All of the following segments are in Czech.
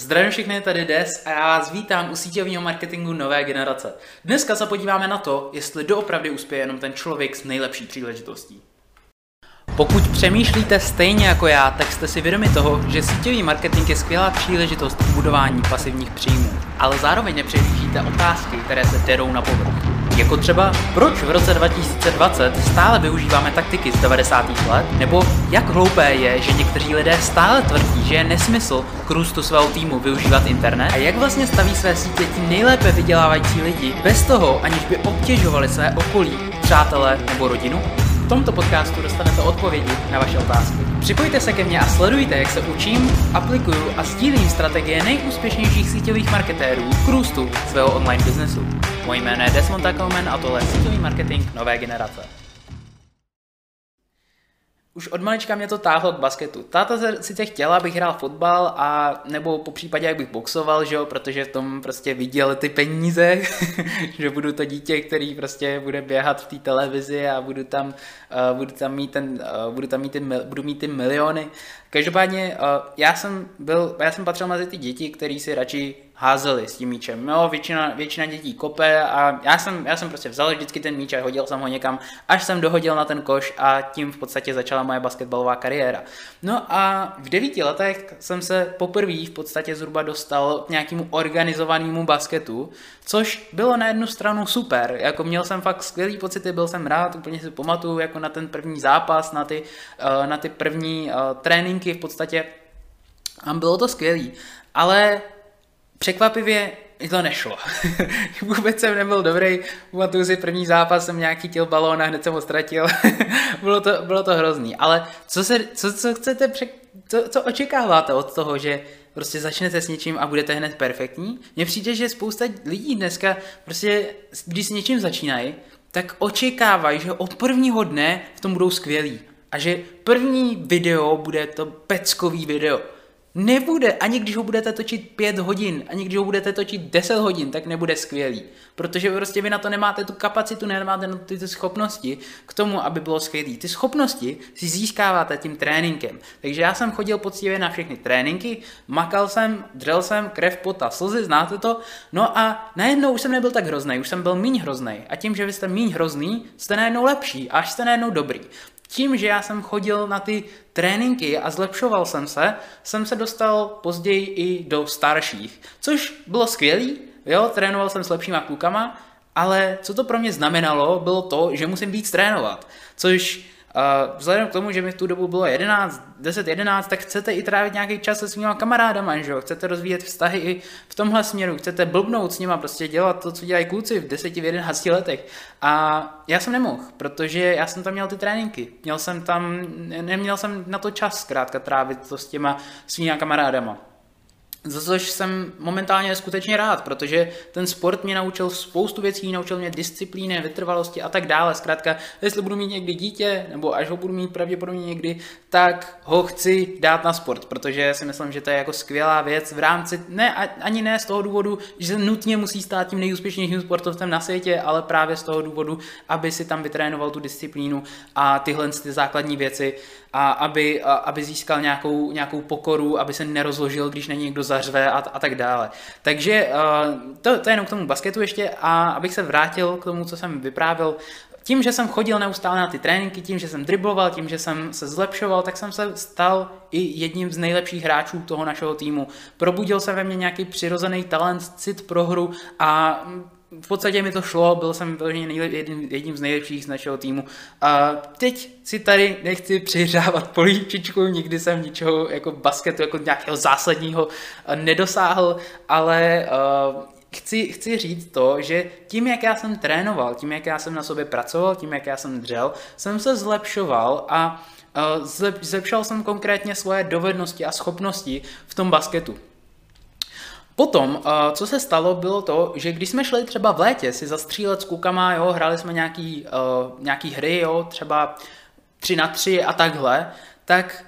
Zdravím všechny, tady Des a já vás vítám u síťového marketingu nové generace. Dneska se podíváme na to, jestli doopravdy uspěje jenom ten člověk s nejlepší příležitostí. Pokud přemýšlíte stejně jako já, tak jste si vědomi toho, že síťový marketing je skvělá příležitost k budování pasivních příjmů, ale zároveň nepřehlížíte otázky, které se derou na povrch. Jako třeba, proč v roce 2020 stále využíváme taktiky z 90. let, nebo jak hloupé je, že někteří lidé stále tvrdí, že je nesmysl k růstu svého týmu využívat internet a jak vlastně staví své sítě ti nejlépe vydělávající lidi bez toho, aniž by obtěžovali své okolí, přátelé nebo rodinu? Tomto podcastu dostanete odpovědi na vaše otázky. Připojte se ke mně a sledujte, jak se učím, aplikuju a sdílím strategie nejúspěšnějších síťových marketérů k růstu svého online biznesu. Moje jméno je Desmond Takomen a tohle je síťový marketing nové generace. Už od malička mě to táhlo k basketu. Táta sice chtěla, abych hrál fotbal a nebo po případě, jak bych boxoval, že jo, protože v tom prostě viděl ty peníze, že budu to dítě, který prostě bude běhat v té televizi a budu tam, uh, budu tam mít ten, uh, budu tam mít ty, budu mít ty miliony. Každopádně uh, já jsem byl, já jsem patřil mezi ty děti, který si radši házeli s tím míčem. Jo, většina, většina dětí kope a já jsem, já jsem prostě vzal vždycky ten míč a hodil jsem ho někam, až jsem dohodil na ten koš a tím v podstatě začala moje basketbalová kariéra. No a v devíti letech jsem se poprvé v podstatě zhruba dostal k nějakému organizovanému basketu, což bylo na jednu stranu super, jako měl jsem fakt skvělý pocity, byl jsem rád, úplně si pamatuju jako na ten první zápas, na ty, eh, na ty první eh, tréninky v podstatě a bylo to skvělý, ale Překvapivě to nešlo. Vůbec jsem nebyl dobrý. Pamatuju si první zápas, jsem nějaký těl balón a hned jsem ho ztratil. bylo, to, bylo to hrozný. Ale co, se, co, co chcete, přek, co, co očekáváte od toho, že prostě začnete s něčím a budete hned perfektní? Mně přijde, že spousta lidí dneska prostě, když s něčím začínají, tak očekávají, že od prvního dne v tom budou skvělí. A že první video bude to peckový video. Nebude, ani když ho budete točit 5 hodin, ani když ho budete točit 10 hodin, tak nebude skvělý. Protože prostě vy na to nemáte tu kapacitu, nemáte na ty, ty schopnosti k tomu, aby bylo skvělý. Ty schopnosti si získáváte tím tréninkem. Takže já jsem chodil poctivě na všechny tréninky, makal jsem, dřel jsem, krev, pota, slzy, znáte to? No a najednou už jsem nebyl tak hrozný, už jsem byl míň hrozný. A tím, že vy jste míň hrozný, jste najednou lepší, až jste najednou dobrý tím, že já jsem chodil na ty tréninky a zlepšoval jsem se, jsem se dostal později i do starších, což bylo skvělý, jo, trénoval jsem s lepšíma klukama, ale co to pro mě znamenalo, bylo to, že musím víc trénovat, což Uh, vzhledem k tomu, že mi v tu dobu bylo 11, 10, 11, tak chcete i trávit nějaký čas se svýma kamarádama, že jo? Chcete rozvíjet vztahy i v tomhle směru, chcete blbnout s nima, prostě dělat to, co dělají kluci v 10, v 11 letech. A já jsem nemohl, protože já jsem tam měl ty tréninky. Měl jsem tam, neměl jsem na to čas zkrátka trávit to s těma svýma kamarádama. Za což jsem momentálně skutečně rád, protože ten sport mě naučil spoustu věcí, naučil mě disciplíny, vytrvalosti a tak dále. Zkrátka, jestli budu mít někdy dítě, nebo až ho budu mít pravděpodobně někdy, tak ho chci dát na sport, protože si myslím, že to je jako skvělá věc v rámci, ne, ani ne z toho důvodu, že se nutně musí stát tím nejúspěšnějším sportovcem na světě, ale právě z toho důvodu, aby si tam vytrénoval tu disciplínu a tyhle ty základní věci a aby, a, aby získal nějakou, nějakou pokoru, aby se nerozložil, když na někdo zařve a, a tak dále. Takže uh, to, to je jenom k tomu basketu ještě a abych se vrátil k tomu, co jsem vyprávěl, tím, že jsem chodil neustále na ty tréninky, tím, že jsem dribloval, tím, že jsem se zlepšoval, tak jsem se stal i jedním z nejlepších hráčů toho našeho týmu. Probudil se ve mně nějaký přirozený talent, cit pro hru a v podstatě mi to šlo, byl jsem jedním, jedním z nejlepších z našeho týmu. A teď si tady nechci přihřávat políčičku, nikdy jsem ničeho jako basketu, jako nějakého zásadního eh, nedosáhl, ale uh, chci, chci říct to, že tím, jak já jsem trénoval, tím, jak já jsem na sobě pracoval, tím, jak já jsem dřel, jsem se zlepšoval a uh, zlepšoval jsem konkrétně svoje dovednosti a schopnosti v tom basketu. Potom, eh, co se stalo, bylo to, že když jsme šli třeba v létě si zastřílet s klukama, jo, hráli jsme nějaký, uh, nějaký hry, jo, třeba 3 na 3 a takhle, tak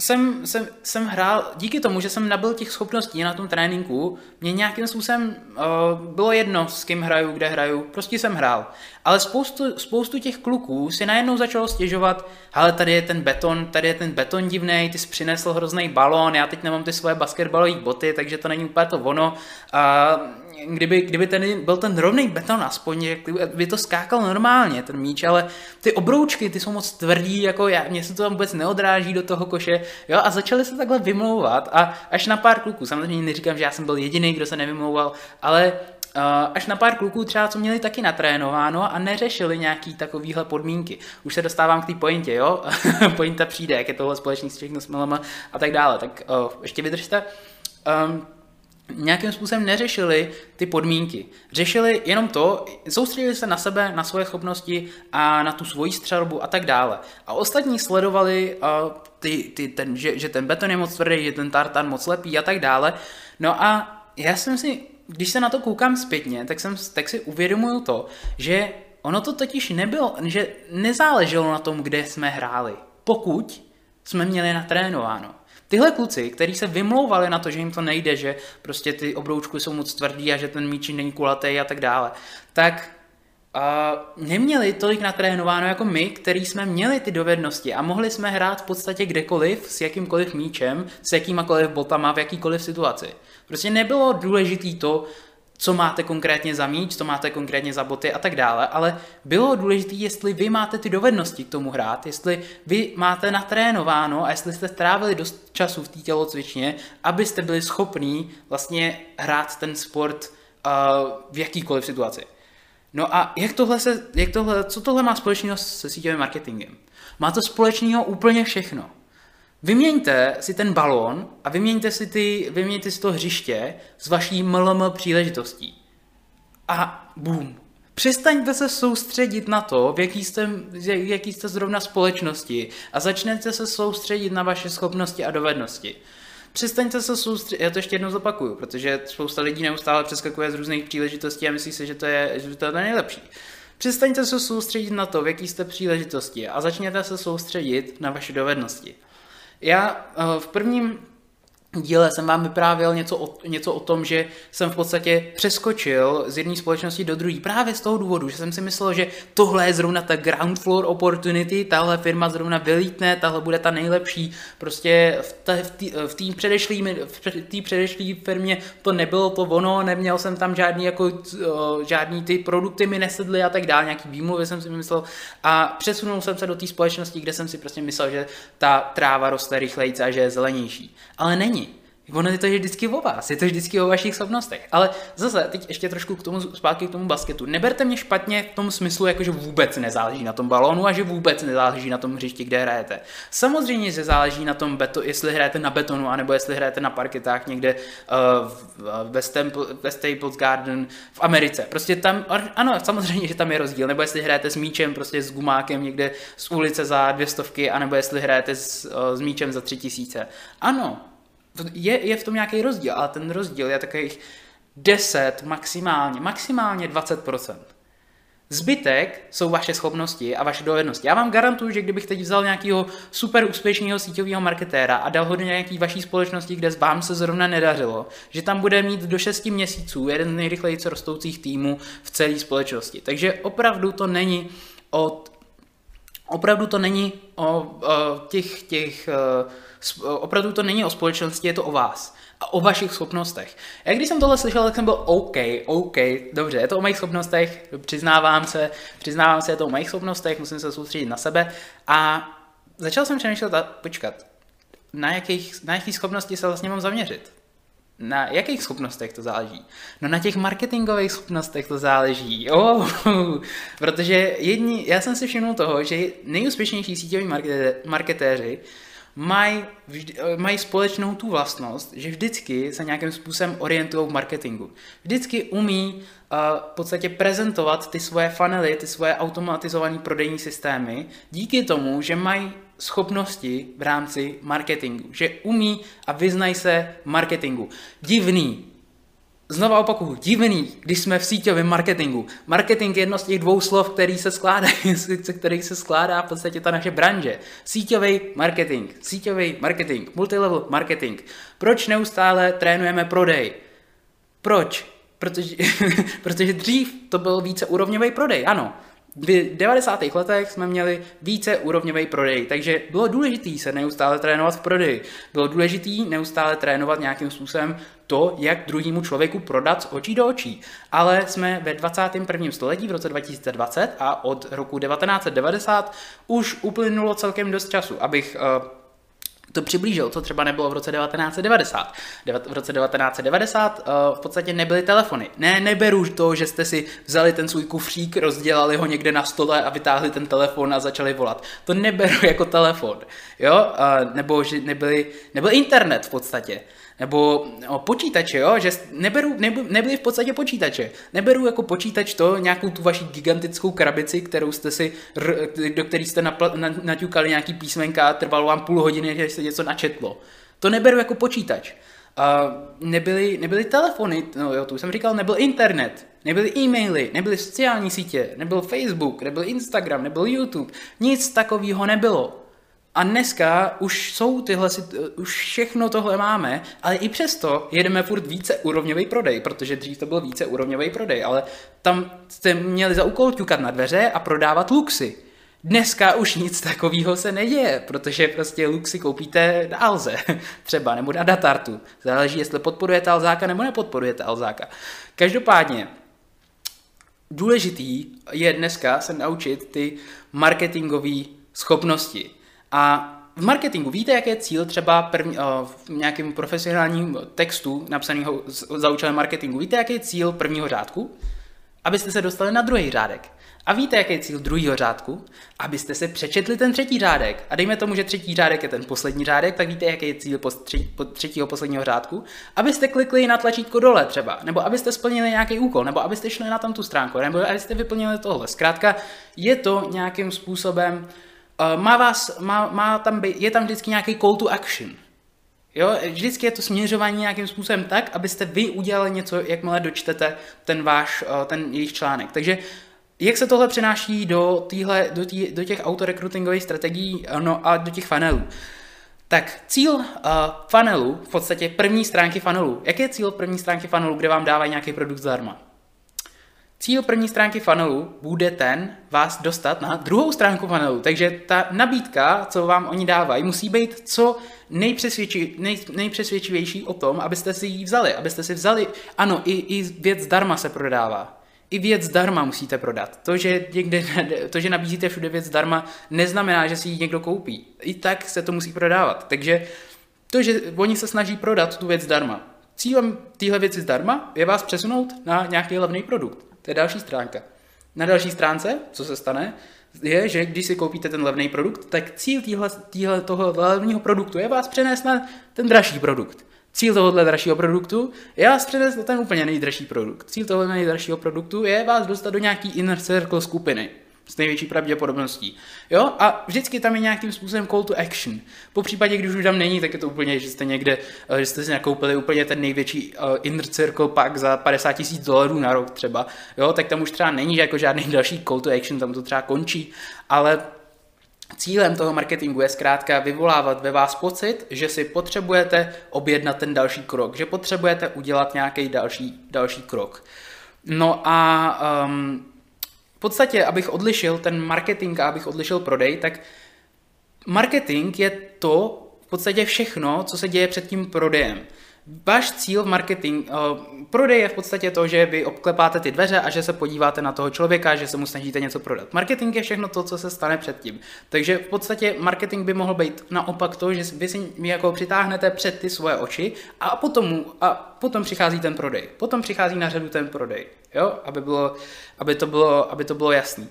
jsem, jsem, jsem hrál, díky tomu, že jsem nabil těch schopností na tom tréninku, mě nějakým způsobem uh, bylo jedno, s kým hraju, kde hraju, prostě jsem hrál. Ale spoustu, spoustu těch kluků si najednou začalo stěžovat, ale tady je ten beton, tady je ten beton divný, ty jsi přinesl hrozný balón, já teď nemám ty svoje basketbalové boty, takže to není úplně to ono. Uh, kdyby, kdyby ten byl ten rovný beton aspoň, by to skákal normálně, ten míč, ale ty obroučky, ty jsou moc tvrdý, jako já, mě se to tam vůbec neodráží do toho koše, jo, a začali se takhle vymlouvat a až na pár kluků, samozřejmě neříkám, že já jsem byl jediný, kdo se nevymlouval, ale Uh, až na pár kluků třeba, co měli taky natrénováno a neřešili nějaký takovýhle podmínky. Už se dostávám k té pointě, jo? Pointa přijde, jak je tohle společný s všechno s a tak dále. Tak uh, ještě vydržte. Um, nějakým způsobem neřešili ty podmínky. Řešili jenom to, soustředili se na sebe, na svoje schopnosti a na tu svoji střelbu a tak dále. A ostatní sledovali uh, ty, ty, ten, že, že ten beton je moc tvrdý, že ten tartan moc lepí a tak dále. No a já jsem si, když se na to koukám zpětně, tak, jsem, tak si uvědomuju to, že ono to totiž nebylo, že nezáleželo na tom, kde jsme hráli. Pokud jsme měli natrénováno. Tyhle kluci, kteří se vymlouvali na to, že jim to nejde, že prostě ty obroučky jsou moc tvrdý a že ten míč není kulatý a tak dále, tak uh, neměli tolik natrénováno jako my, který jsme měli ty dovednosti a mohli jsme hrát v podstatě kdekoliv, s jakýmkoliv míčem, s jakýmakoliv botama, v jakýkoliv situaci. Prostě nebylo důležitý to, co máte konkrétně za míč, co máte konkrétně za boty a tak dále, ale bylo důležité, jestli vy máte ty dovednosti k tomu hrát, jestli vy máte natrénováno a jestli jste strávili dost času v té tělocvičně, abyste byli schopní vlastně hrát ten sport uh, v jakýkoliv situaci. No a jak tohle se, jak tohle, co tohle má společného se síťovým marketingem? Má to společného úplně všechno. Vyměňte si ten balón a vyměňte si, ty, vyměňte si to hřiště s vaší MLM příležitostí. A boom. Přestaňte se soustředit na to, v jaký jste, jaký jste zrovna společnosti a začněte se soustředit na vaše schopnosti a dovednosti. Přestaňte se soustředit, já to ještě jednou zopakuju, protože spousta lidí neustále přeskakuje z různých příležitostí a myslí si, že to je, že to je nejlepší. Přestaňte se soustředit na to, v jaký jste příležitosti a začněte se soustředit na vaše dovednosti. Já eh, v prvním díle jsem vám vyprávěl něco o, něco o tom, že jsem v podstatě přeskočil z jedné společnosti do druhé. Právě z toho důvodu, že jsem si myslel, že tohle je zrovna ta ground floor opportunity, tahle firma zrovna vylítne, tahle bude ta nejlepší. Prostě v té v předešlé firmě to nebylo to ono, neměl jsem tam žádný, jako, žádný ty produkty mi nesedly a tak dále, nějaký výmluvy jsem si myslel a přesunul jsem se do té společnosti, kde jsem si prostě myslel, že ta tráva roste rychleji a že je zelenější. Ale není Ono je to vždycky o vás, je to vždycky o vašich schopnostech. Ale zase, teď ještě trošku k tomu, zpátky k tomu basketu. Neberte mě špatně v tom smyslu, jako že vůbec nezáleží na tom balónu a že vůbec nezáleží na tom hřišti, kde hrajete. Samozřejmě, že záleží na tom, beto, jestli hrajete na betonu, anebo jestli hrajete na parketách někde uh, ve, Stemple, ve Staples Garden v Americe. Prostě tam, ano, samozřejmě, že tam je rozdíl. Nebo jestli hrajete s míčem, prostě s gumákem někde z ulice za dvě stovky, anebo jestli hrajete s, uh, s míčem za tři tisíce. Ano, je, je v tom nějaký rozdíl, ale ten rozdíl je takových 10 maximálně, maximálně 20%. Zbytek jsou vaše schopnosti a vaše dovednosti. Já vám garantuju, že kdybych teď vzal nějakého super úspěšného síťového marketéra a dal ho do nějaké vaší společnosti, kde vám se zrovna nedařilo, že tam bude mít do 6 měsíců jeden z nejrychleji rostoucích týmů v celé společnosti. Takže opravdu to není o opravdu to není o, o těch, těch opravdu to není o společnosti, je to o vás a o vašich schopnostech. Já když jsem tohle slyšel, tak jsem byl OK, OK, dobře, je to o mých schopnostech, přiznávám se, přiznávám se, je to o mých schopnostech, musím se soustředit na sebe a začal jsem přemýšlet a počkat, na jakých, na jakých schopnosti se vlastně mám zaměřit. Na jakých schopnostech to záleží? No na těch marketingových schopnostech to záleží. Oh, protože jedni, já jsem si všiml toho, že nejúspěšnější síťoví marketéři mají, mají společnou tu vlastnost, že vždycky se nějakým způsobem orientují v marketingu. Vždycky umí uh, v podstatě prezentovat ty svoje funnely, ty svoje automatizované prodejní systémy díky tomu, že mají schopnosti v rámci marketingu, že umí a vyznají se marketingu. Divný, Znova opakuju, divný, když jsme v síťovém marketingu. Marketing je jedno z těch dvou slov, který se skládá, ze kterých se skládá v podstatě ta naše branže. Síťový marketing, síťový marketing, multilevel marketing. Proč neustále trénujeme prodej? Proč? Protože, protože dřív to byl více úrovňový prodej, ano. V 90. letech jsme měli více úrovňový prodej, takže bylo důležité se neustále trénovat v prodeji. Bylo důležité neustále trénovat nějakým způsobem to, jak druhému člověku prodat z očí do očí. Ale jsme ve 21. století v roce 2020 a od roku 1990 už uplynulo celkem dost času, abych uh, to přiblížil, co třeba nebylo v roce 1990. V roce 1990 uh, v podstatě nebyly telefony. Ne, neberu to, že jste si vzali ten svůj kufřík, rozdělali ho někde na stole a vytáhli ten telefon a začali volat. To neberu jako telefon, jo? Uh, nebo že nebyly, nebyl internet v podstatě nebo o, počítače, jo? že neberu, nebu, nebyly v podstatě počítače. Neberu jako počítač to, nějakou tu vaši gigantickou krabici, kterou jste si, do které jste napl, na, naťukali nějaký písmenka a trvalo vám půl hodiny, že se něco načetlo. To neberu jako počítač. Uh, nebyly, nebyly telefony, no jo, to už jsem říkal, nebyl internet, nebyly e-maily, nebyly sociální sítě, nebyl Facebook, nebyl Instagram, nebyl YouTube, nic takového nebylo. A dneska už jsou tyhle, už všechno tohle máme, ale i přesto jedeme furt více úrovňový prodej, protože dřív to byl více úrovňový prodej, ale tam jste měli za úkol ťukat na dveře a prodávat luxy. Dneska už nic takového se neděje, protože prostě luxy koupíte na Alze třeba, nebo na Datartu. Záleží, jestli podporujete Alzáka nebo nepodporujete Alzáka. Každopádně, důležitý je dneska se naučit ty marketingové schopnosti. A v marketingu víte, jaký je cíl třeba první, v nějakém profesionálním textu napsaného za účelem marketingu? Víte, jaký je cíl prvního řádku? Abyste se dostali na druhý řádek. A víte, jaký je cíl druhého řádku? Abyste se přečetli ten třetí řádek. A dejme tomu, že třetí řádek je ten poslední řádek, tak víte, jaký je cíl po, tři, po třetího posledního řádku? Abyste klikli na tlačítko dole třeba, nebo abyste splnili nějaký úkol, nebo abyste šli na tam tu stránku, nebo abyste vyplnili tohle. Zkrátka, je to nějakým způsobem uh, má vás, má, má tam je tam vždycky nějaký call to action. Jo, vždycky je to směřování nějakým způsobem tak, abyste vy udělali něco, jakmile dočtete ten váš, uh, ten jejich článek. Takže jak se tohle přenáší do, týhle, do, tý, do těch autorekrutingových strategií no a do těch funnelů? Tak cíl uh, funnelu, v podstatě první stránky funnelu. Jaký je cíl první stránky funnelu, kde vám dávají nějaký produkt zdarma? Cíl první stránky funnelu bude ten vás dostat na druhou stránku funnelu. Takže ta nabídka, co vám oni dávají, musí být co nejpřesvědči, nej, nejpřesvědčivější o tom, abyste si ji vzali. Abyste si vzali, ano, i, i věc zdarma se prodává. I věc zdarma musíte prodat. To že, někde, to, že nabízíte všude věc zdarma, neznamená, že si ji někdo koupí. I tak se to musí prodávat. Takže to, že oni se snaží prodat tu věc zdarma. Cílem téhle věci zdarma je vás přesunout na nějaký levný produkt. To je další stránka. Na další stránce, co se stane, je, že když si koupíte ten levný produkt, tak cíl týhle, týhle toho levného produktu je vás přenést na ten dražší produkt. Cíl tohohle dražšího produktu je vás přenést na ten úplně nejdražší produkt. Cíl tohohle nejdražšího produktu je vás dostat do nějaký inner circle skupiny s největší pravděpodobností. Jo? A vždycky tam je nějakým způsobem call to action. Po případě, když už tam není, tak je to úplně, že jste někde, eh, že jste si nakoupili úplně ten největší uh, inner circle pak za 50 tisíc dolarů na rok třeba, jo? tak tam už třeba není jako žádný další call to action, tam to třeba končí, ale Cílem toho marketingu je zkrátka vyvolávat ve vás pocit, že si potřebujete objednat ten další krok, že potřebujete udělat nějaký další, další krok. No a um, v podstatě, abych odlišil ten marketing a abych odlišil prodej, tak marketing je to v podstatě všechno, co se děje před tím prodejem. Váš cíl v marketing, uh, prodej je v podstatě to, že vy obklepáte ty dveře a že se podíváte na toho člověka, že se mu snažíte něco prodat. Marketing je všechno to, co se stane předtím. Takže v podstatě marketing by mohl být naopak to, že vy si jako přitáhnete před ty svoje oči a potom, a potom přichází ten prodej. Potom přichází na řadu ten prodej, jo? Aby, bylo, aby, to bylo, aby to bylo jasný.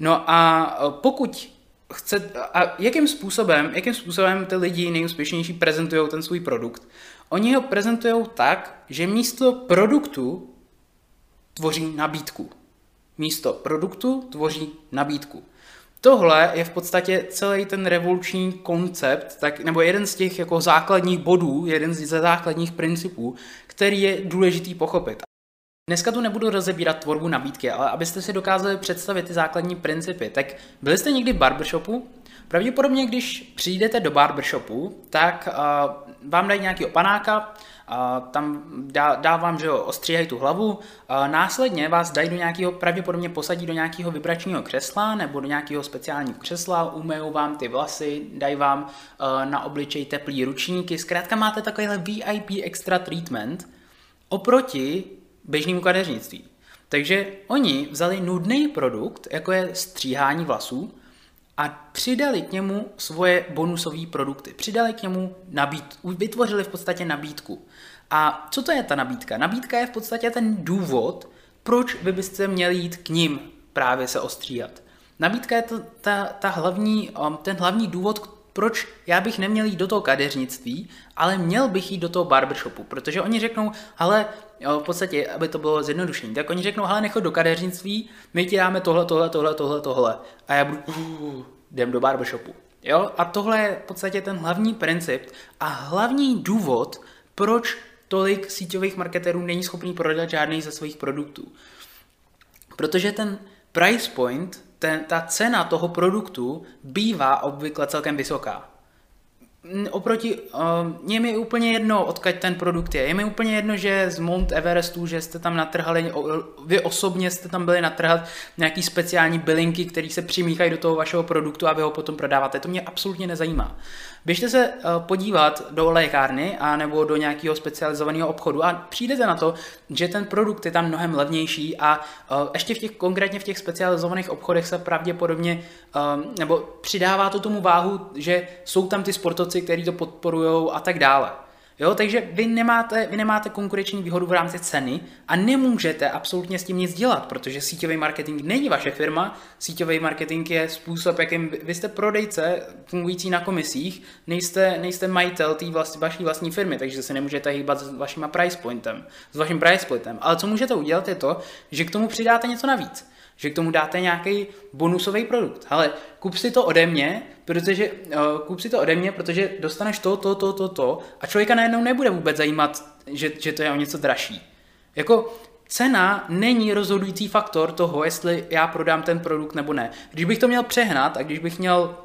No a e, pokud chce, a jakým způsobem, jakým způsobem ty lidi nejúspěšnější prezentují ten svůj produkt? Oni ho prezentují tak, že místo produktu tvoří nabídku. Místo produktu tvoří nabídku. Tohle je v podstatě celý ten revoluční koncept, tak, nebo jeden z těch jako základních bodů, jeden ze základních principů, který je důležitý pochopit. Dneska tu nebudu rozebírat tvorbu nabídky, ale abyste si dokázali představit ty základní principy, tak byli jste někdy v barbershopu? Pravděpodobně, když přijdete do barbershopu, tak uh, vám dají nějaký panáka, uh, tam dá, dá vám, že jo, ostříhají tu hlavu, uh, následně vás dají do nějakého, pravděpodobně posadí do nějakého vibračního křesla nebo do nějakého speciálního křesla, umejou vám ty vlasy, dají vám uh, na obličej teplý ručníky, zkrátka máte takovýhle VIP extra treatment. Oproti běžnému kadeřnictví. Takže oni vzali nudný produkt, jako je stříhání vlasů, a přidali k němu svoje bonusové produkty. Přidali k němu nabídku, vytvořili v podstatě nabídku. A co to je ta nabídka? Nabídka je v podstatě ten důvod, proč vy byste měli jít k ním právě se ostříhat. Nabídka je to, ta, ta hlavní, um, ten hlavní důvod, proč já bych neměl jít do toho kadeřnictví, ale měl bych jít do toho barbershopu, protože oni řeknou, ale v podstatě, aby to bylo zjednodušení, tak oni řeknou, hele, nechod do kadeřnictví, my ti dáme tohle, tohle, tohle, tohle, tohle. A já budu, uh, jdem do barbershopu. Jo? A tohle je v podstatě ten hlavní princip a hlavní důvod, proč tolik síťových marketerů není schopný prodat žádný ze svých produktů. Protože ten price point, ten, ta cena toho produktu bývá obvykle celkem vysoká oproti, uh, je mi úplně jedno, odkud ten produkt je. Je mi úplně jedno, že z Mount Everestu, že jste tam natrhali, vy osobně jste tam byli natrhat nějaký speciální bylinky, které se přimíchají do toho vašeho produktu a vy ho potom prodáváte. To mě absolutně nezajímá. Běžte se uh, podívat do lékárny a nebo do nějakého specializovaného obchodu a přijdete na to, že ten produkt je tam mnohem levnější a uh, ještě v těch, konkrétně v těch specializovaných obchodech se pravděpodobně, uh, nebo přidává to tomu váhu, že jsou tam ty sportovci, kteří to podporují a tak dále. Jo, takže vy nemáte, vy nemáte konkurenční výhodu v rámci ceny a nemůžete absolutně s tím nic dělat, protože síťový marketing není vaše firma, síťový marketing je způsob, jakým vy jste prodejce fungující na komisích, nejste, nejste majitel té vlast, vaší vlastní firmy, takže se nemůžete hýbat s vaším price pointem, s vaším price pointem. Ale co můžete udělat je to, že k tomu přidáte něco navíc že k tomu dáte nějaký bonusový produkt. Ale kup si to ode mě, protože, uh, kup si to ode mě, protože dostaneš to, to, to, to, to a člověka najednou nebude vůbec zajímat, že, že to je o něco dražší. Jako cena není rozhodující faktor toho, jestli já prodám ten produkt nebo ne. Když bych to měl přehnat a když bych měl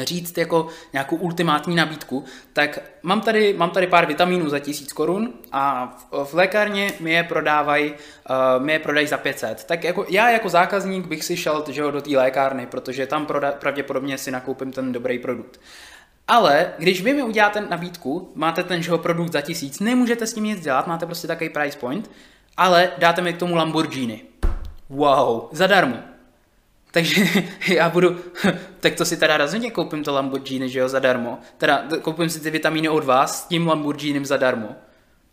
říct jako nějakou ultimátní nabídku, tak mám tady, mám tady pár vitaminů za tisíc korun a v, v lékárně mi je prodávají uh, mi je prodají za 500. Tak jako já jako zákazník bych si šel že, do té lékárny, protože tam proda, pravděpodobně si nakoupím ten dobrý produkt. Ale když vy mi uděláte nabídku, máte ten žeho produkt za tisíc, nemůžete s ním nic dělat, máte prostě takový price point, ale dáte mi k tomu Lamborghini. Wow, zadarmo. Takže já budu, tak to si teda rozhodně koupím to Lamborghini, že jo, zadarmo. Teda koupím si ty vitamíny od vás s tím Lamborghinem zadarmo.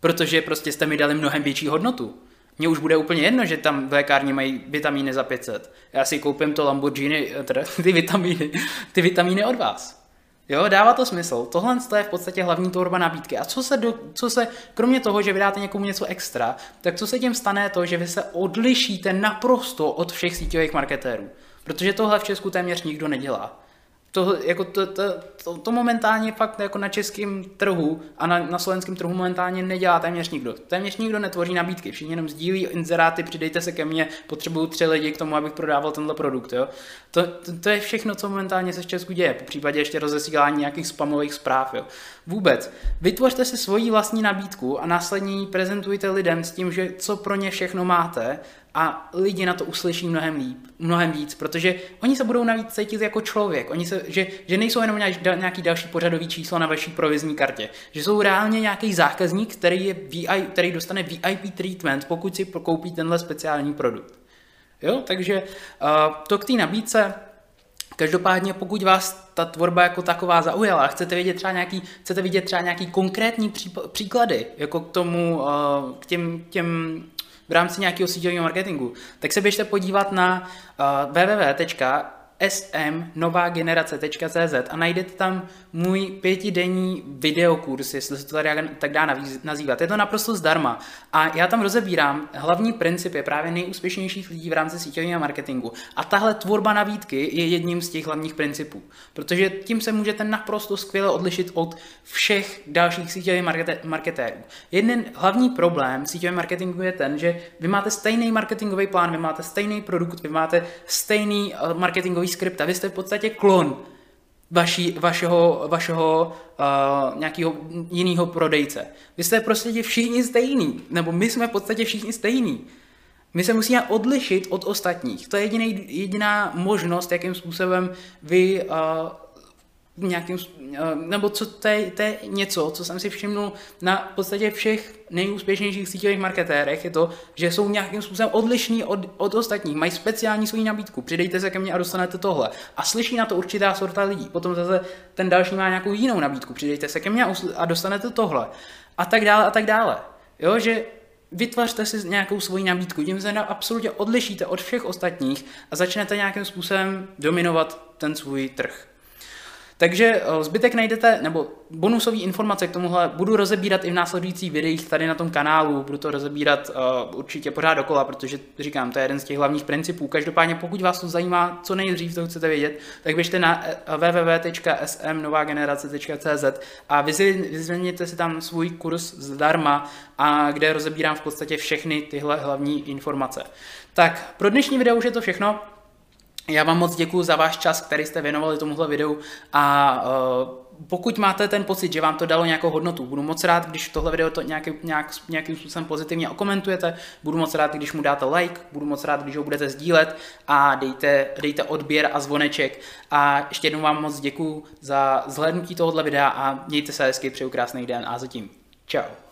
Protože prostě jste mi dali mnohem větší hodnotu. Mně už bude úplně jedno, že tam v lékárně mají vitamíny za 500. Já si koupím to Lamborghini, teda ty vitamíny, ty vitamíny od vás. Jo, dává to smysl. Tohle je v podstatě hlavní tvorba nabídky. A co se, do, co se, kromě toho, že vydáte někomu něco extra, tak co se tím stane to, že vy se odlišíte naprosto od všech síťových marketérů. Protože tohle v Česku téměř nikdo nedělá. To, jako to, to, to, to momentálně fakt jako na českém trhu a na, na slovenském trhu momentálně nedělá téměř nikdo. Téměř nikdo netvoří nabídky, všichni jenom sdílí inzeráty, přidejte se ke mně, potřebuju tři lidi k tomu, abych prodával tenhle produkt. Jo? To, to, to, je všechno, co momentálně se v Česku děje, po případě ještě rozesílání nějakých spamových zpráv. Jo? Vůbec. Vytvořte si svoji vlastní nabídku a následně ji prezentujte lidem s tím, že co pro ně všechno máte a lidi na to uslyší mnohem líp, mnohem víc, protože oni se budou navíc cítit jako člověk, oni se, že, že nejsou jenom nějaký další pořadový číslo na vaší provizní kartě, že jsou reálně nějaký zákazník, který, je VI, který dostane VIP treatment, pokud si koupí tenhle speciální produkt. Jo, takže uh, to k té nabídce, Každopádně, pokud vás ta tvorba jako taková zaujala, chcete vidět třeba nějaký, chcete vidět třeba nějaký konkrétní příklady, jako k tomu, k těm, těm v rámci nějakého síťového marketingu, tak se běžte podívat na uh, www smnovagenerace.cz a najdete tam můj pětidenní videokurs, jestli se to tady tak dá nazývat. Je to naprosto zdarma a já tam rozebírám hlavní principy právě nejúspěšnějších lidí v rámci síťového marketingu. A tahle tvorba nabídky je jedním z těch hlavních principů, protože tím se můžete naprosto skvěle odlišit od všech dalších síťových marketérů. Jeden hlavní problém síťového marketingu je ten, že vy máte stejný marketingový plán, vy máte stejný produkt, vy máte stejný eh, marketingový skript a vy jste v podstatě klon vaší, vašeho, vašeho uh, nějakého jiného prodejce. Vy jste prostě všichni stejný, nebo my jsme v podstatě všichni stejný. My se musíme odlišit od ostatních. To je jediný, jediná možnost, jakým způsobem vy uh, nějakým, uh, nebo co to je, to je něco, co jsem si všimnul na podstatě všech nejúspěšnějších síťových marketérech, je to, že jsou nějakým způsobem odlišní od, od ostatních, mají speciální svou nabídku, přidejte se ke mně a dostanete tohle. A slyší na to určitá sorta lidí. Potom zase ten další má nějakou jinou nabídku, přidejte se ke mně a dostanete tohle. A tak dále, a tak dále. Jo, že vytvořte si nějakou svoji nabídku, tím se absolutně odlišíte od všech ostatních a začnete nějakým způsobem dominovat ten svůj trh. Takže eh, zbytek najdete, nebo bonusové informace k tomuhle budu rozebírat i v následujících videích tady na tom kanálu, budu to rozebírat uh, určitě pořád dokola, protože říkám, to je jeden z těch hlavních principů. Každopádně pokud vás to zajímá, co nejdřív to chcete vědět, tak běžte na eh, www.smnovagenerace.cz a vyzvedněte si tam svůj kurz zdarma, a kde rozebírám v podstatě všechny tyhle hlavní informace. Tak pro dnešní video už je to všechno. Já vám moc děkuji za váš čas, který jste věnovali tomuhle videu a uh, pokud máte ten pocit, že vám to dalo nějakou hodnotu, budu moc rád, když tohle video to nějaký, nějak, nějakým způsobem pozitivně okomentujete, budu moc rád, když mu dáte like, budu moc rád, když ho budete sdílet a dejte, dejte odběr a zvoneček. A ještě jednou vám moc děkuji za zhlédnutí tohohle videa a mějte se hezky, přeju krásný den a zatím. Ciao.